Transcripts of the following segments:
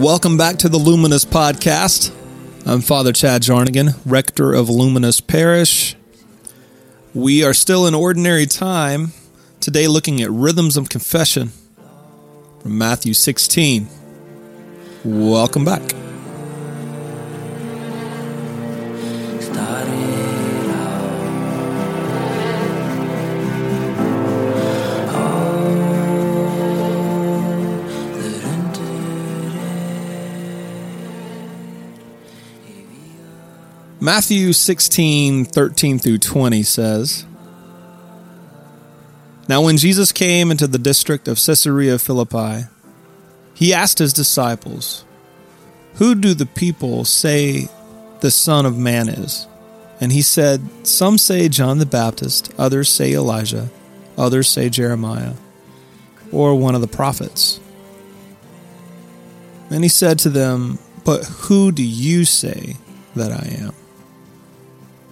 Welcome back to the Luminous Podcast. I'm Father Chad Jarnagin, rector of Luminous Parish. We are still in ordinary time, today looking at rhythms of confession from Matthew 16. Welcome back. Matthew 16, 13 through 20 says, Now when Jesus came into the district of Caesarea Philippi, he asked his disciples, Who do the people say the Son of Man is? And he said, Some say John the Baptist, others say Elijah, others say Jeremiah, or one of the prophets. And he said to them, But who do you say that I am?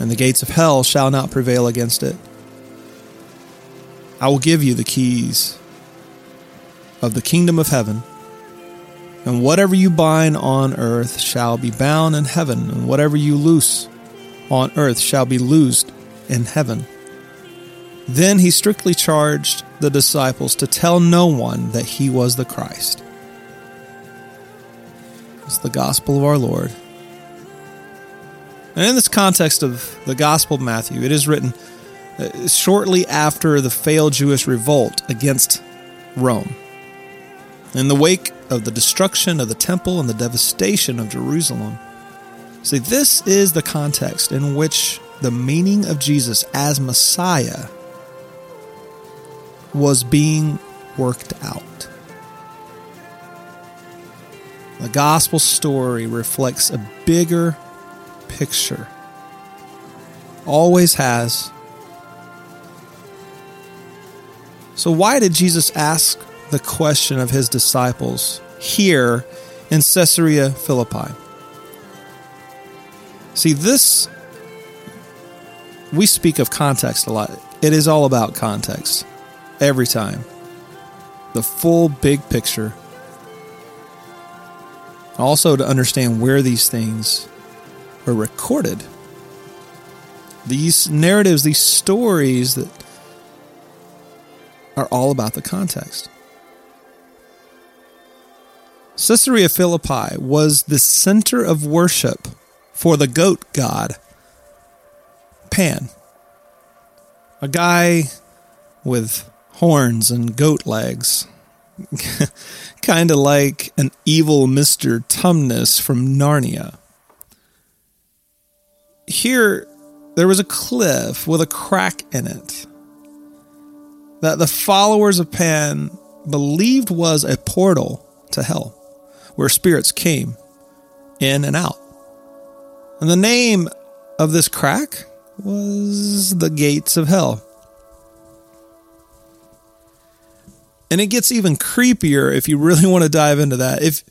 and the gates of hell shall not prevail against it. I will give you the keys of the kingdom of heaven, and whatever you bind on earth shall be bound in heaven, and whatever you loose on earth shall be loosed in heaven. Then he strictly charged the disciples to tell no one that he was the Christ. It's the gospel of our Lord. And in this context of the Gospel of Matthew, it is written uh, shortly after the failed Jewish revolt against Rome. In the wake of the destruction of the temple and the devastation of Jerusalem. See, this is the context in which the meaning of Jesus as Messiah was being worked out. The gospel story reflects a bigger picture. Always has. So, why did Jesus ask the question of his disciples here in Caesarea Philippi? See, this, we speak of context a lot. It is all about context every time. The full big picture. Also, to understand where these things were recorded. These narratives, these stories that are all about the context. Caesarea Philippi was the center of worship for the goat god, Pan. A guy with horns and goat legs. kind of like an evil Mr. Tumnus from Narnia here there was a cliff with a crack in it that the followers of Pan believed was a portal to hell where spirits came in and out. And the name of this crack was the gates of hell. And it gets even creepier if you really want to dive into that. If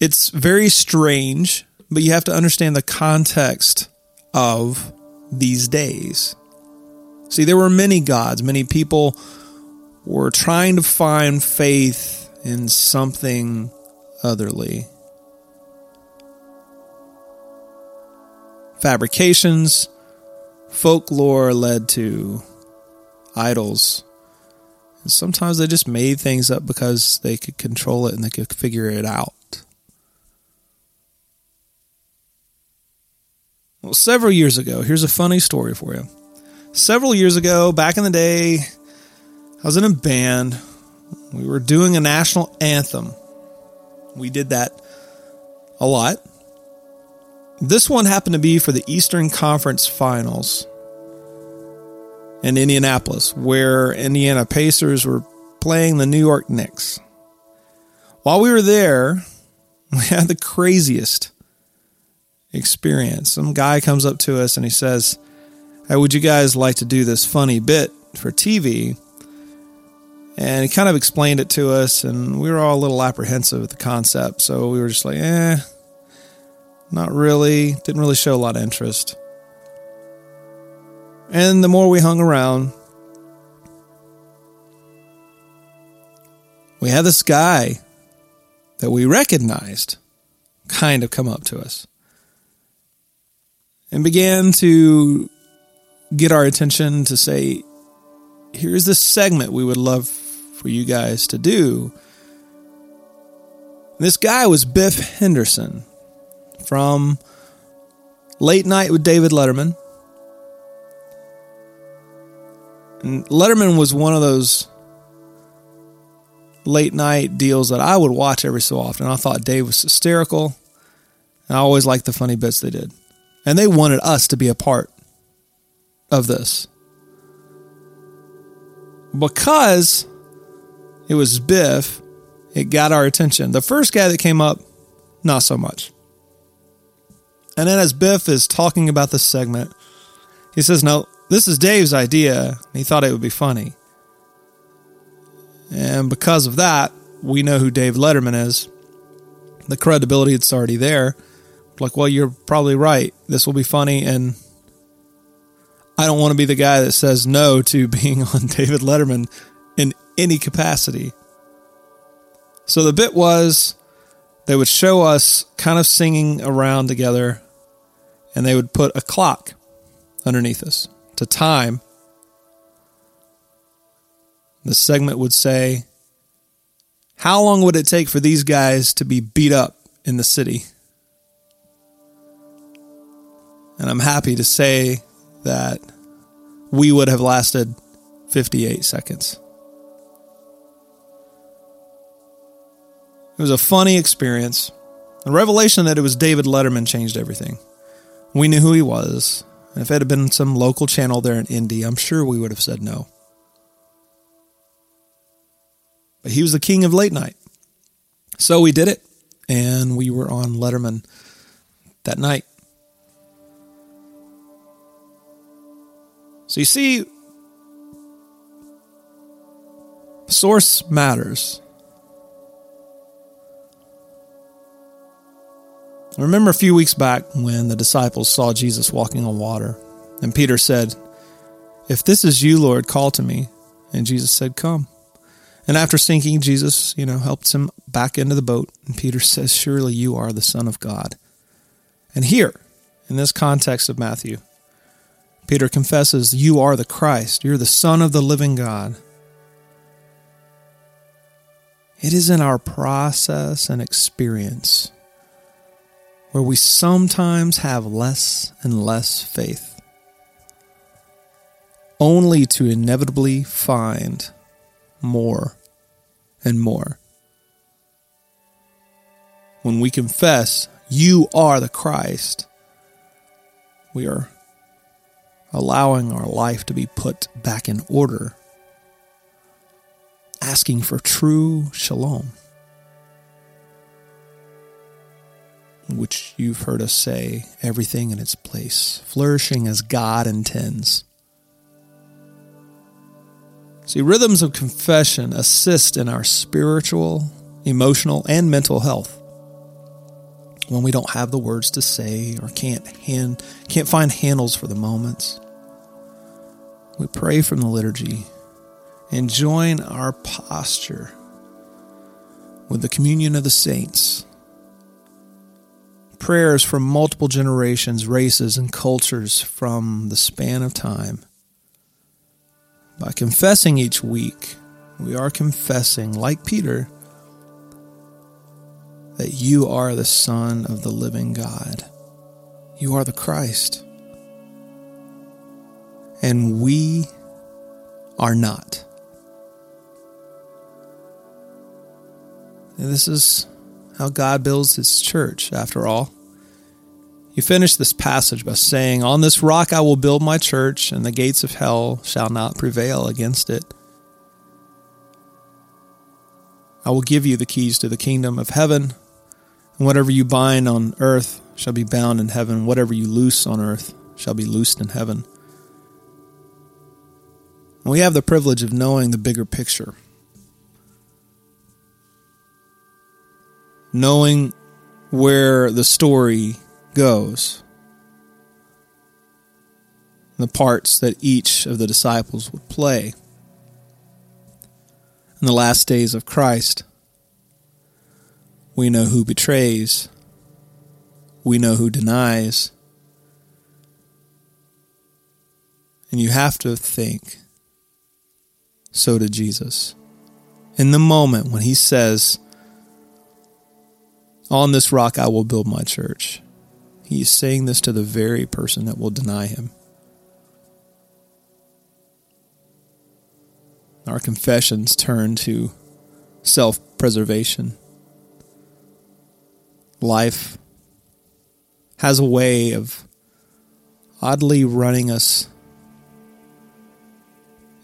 it's very strange, but you have to understand the context of these days. See, there were many gods, many people were trying to find faith in something otherly. Fabrications, folklore led to idols. And sometimes they just made things up because they could control it and they could figure it out. Well, several years ago, here's a funny story for you. Several years ago, back in the day, I was in a band. We were doing a national anthem. We did that a lot. This one happened to be for the Eastern Conference Finals in Indianapolis, where Indiana Pacers were playing the New York Knicks. While we were there, we had the craziest experience. Some guy comes up to us and he says, Hey, would you guys like to do this funny bit for TV? And he kind of explained it to us, and we were all a little apprehensive with the concept. So we were just like, eh, not really. Didn't really show a lot of interest. And the more we hung around, we had this guy that we recognized kind of come up to us and began to get our attention to say, here's this segment we would love for you guys to do. This guy was Biff Henderson from Late Night with David Letterman. And Letterman was one of those late night deals that I would watch every so often. I thought Dave was hysterical, and I always liked the funny bits they did. And they wanted us to be a part of this. Because it was Biff, it got our attention. The first guy that came up, not so much. And then as Biff is talking about this segment, he says, No, this is Dave's idea. He thought it would be funny. And because of that, we know who Dave Letterman is. The credibility it's already there. Like, well, you're probably right. This will be funny. And I don't want to be the guy that says no to being on David Letterman in any capacity. So the bit was they would show us kind of singing around together and they would put a clock underneath us to time. The segment would say, How long would it take for these guys to be beat up in the city? And I'm happy to say that we would have lasted 58 seconds. It was a funny experience. The revelation that it was David Letterman changed everything. We knew who he was. And if it had been some local channel there in Indy, I'm sure we would have said no. But he was the king of late night. So we did it, and we were on Letterman that night. So you see, source matters. I remember a few weeks back when the disciples saw Jesus walking on water, and Peter said, If this is you, Lord, call to me. And Jesus said, Come. And after sinking, Jesus, you know, helped him back into the boat. And Peter says, Surely you are the Son of God. And here, in this context of Matthew, Peter confesses, You are the Christ. You're the Son of the living God. It is in our process and experience where we sometimes have less and less faith, only to inevitably find more and more. When we confess, You are the Christ, we are allowing our life to be put back in order, asking for true shalom. which you've heard us say, everything in its place, flourishing as God intends. See, rhythms of confession assist in our spiritual, emotional, and mental health. When we don't have the words to say or can't hand, can't find handles for the moments, we pray from the liturgy and join our posture with the communion of the saints prayers from multiple generations, races, and cultures from the span of time. By confessing each week, we are confessing, like Peter, that you are the Son of the living God. You are the Christ. And we are not. And this is how God builds his church, after all. You finish this passage by saying, On this rock I will build my church, and the gates of hell shall not prevail against it. I will give you the keys to the kingdom of heaven. Whatever you bind on earth shall be bound in heaven. Whatever you loose on earth shall be loosed in heaven. And we have the privilege of knowing the bigger picture. Knowing where the story goes. The parts that each of the disciples would play in the last days of Christ. We know who betrays. We know who denies. And you have to think, so did Jesus. In the moment when he says, On this rock I will build my church, he is saying this to the very person that will deny him. Our confessions turn to self preservation life has a way of oddly running us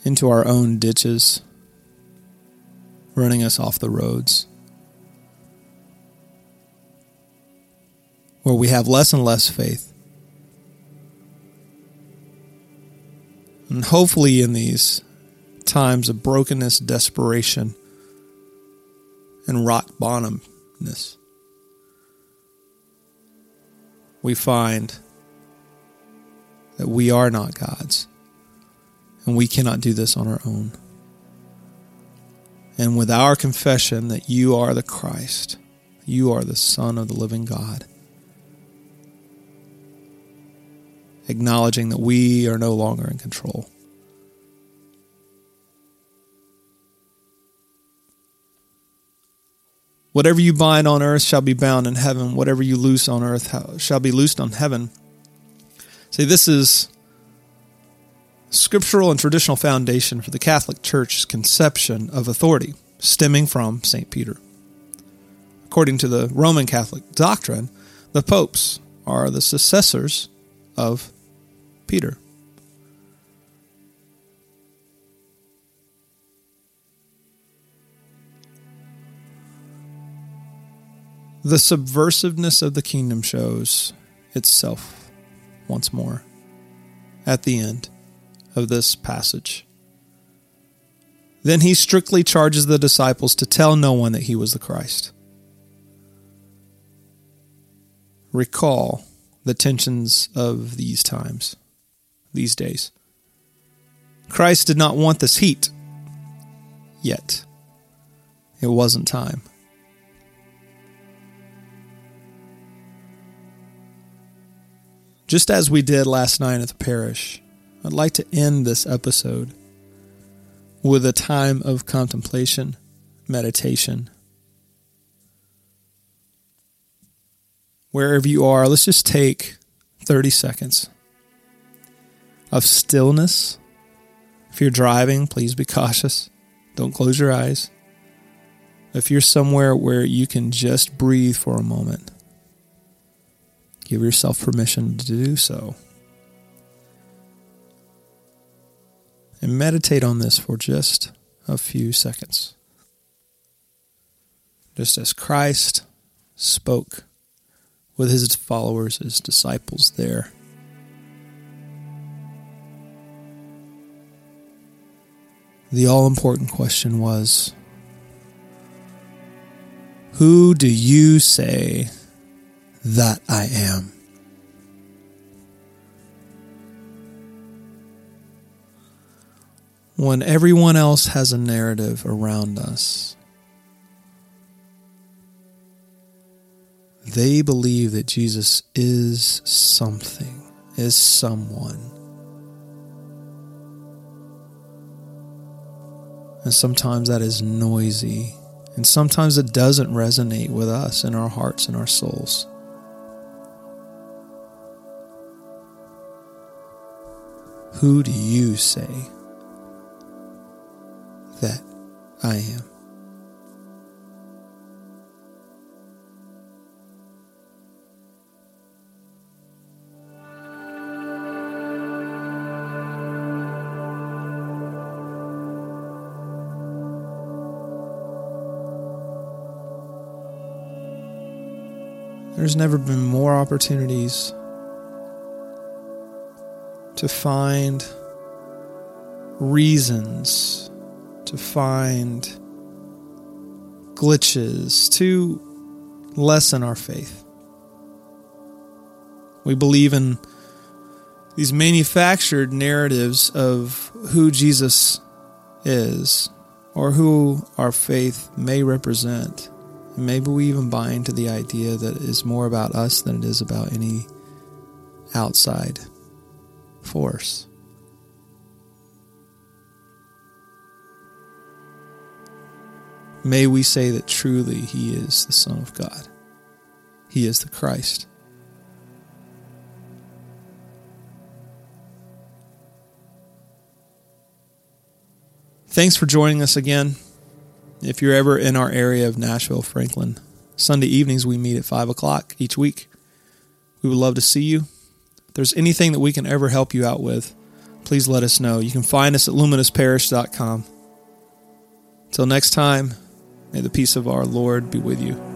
into our own ditches, running us off the roads, where we have less and less faith. And hopefully, in these times of brokenness, desperation, and rock bottomness, we find that we are not God's and we cannot do this on our own. And with our confession that you are the Christ, you are the Son of the living God, acknowledging that we are no longer in control. Whatever you bind on earth shall be bound in heaven. Whatever you loose on earth shall be loosed on heaven. See, this is scriptural and traditional foundation for the Catholic Church's conception of authority, stemming from St. Peter. According to the Roman Catholic doctrine, the popes are the successors of Peter. The subversiveness of the kingdom shows itself once more at the end of this passage. Then he strictly charges the disciples to tell no one that he was the Christ. Recall the tensions of these times, these days. Christ did not want this heat yet. It wasn't time. Just as we did last night at the parish, I'd like to end this episode with a time of contemplation, meditation. Wherever you are, let's just take 30 seconds of stillness. If you're driving, please be cautious. Don't close your eyes. If you're somewhere where you can just breathe for a moment, Give yourself permission to do so. And meditate on this for just a few seconds. Just as Christ spoke with his followers, his disciples there. The all important question was Who do you say that I am. When everyone else has a narrative around us, they believe that Jesus is something, is someone. And sometimes that is noisy, and sometimes it doesn't resonate with us in our hearts and our souls. Who do you say that I am? There's never been more opportunities to find reasons, to find glitches, to lessen our faith. We believe in these manufactured narratives of who Jesus is or who our faith may represent. And maybe we even buy into the idea that is more about us than it is about any outside force. May we say that truly He is the Son of God, He is the Christ. Thanks for joining us again. If you're ever in our area of Nashville, Franklin, Sunday evenings we meet at 5 o'clock each week. We would love to see you. There's anything that we can ever help you out with, please let us know. You can find us at luminousparish.com. Until next time, may the peace of our Lord be with you.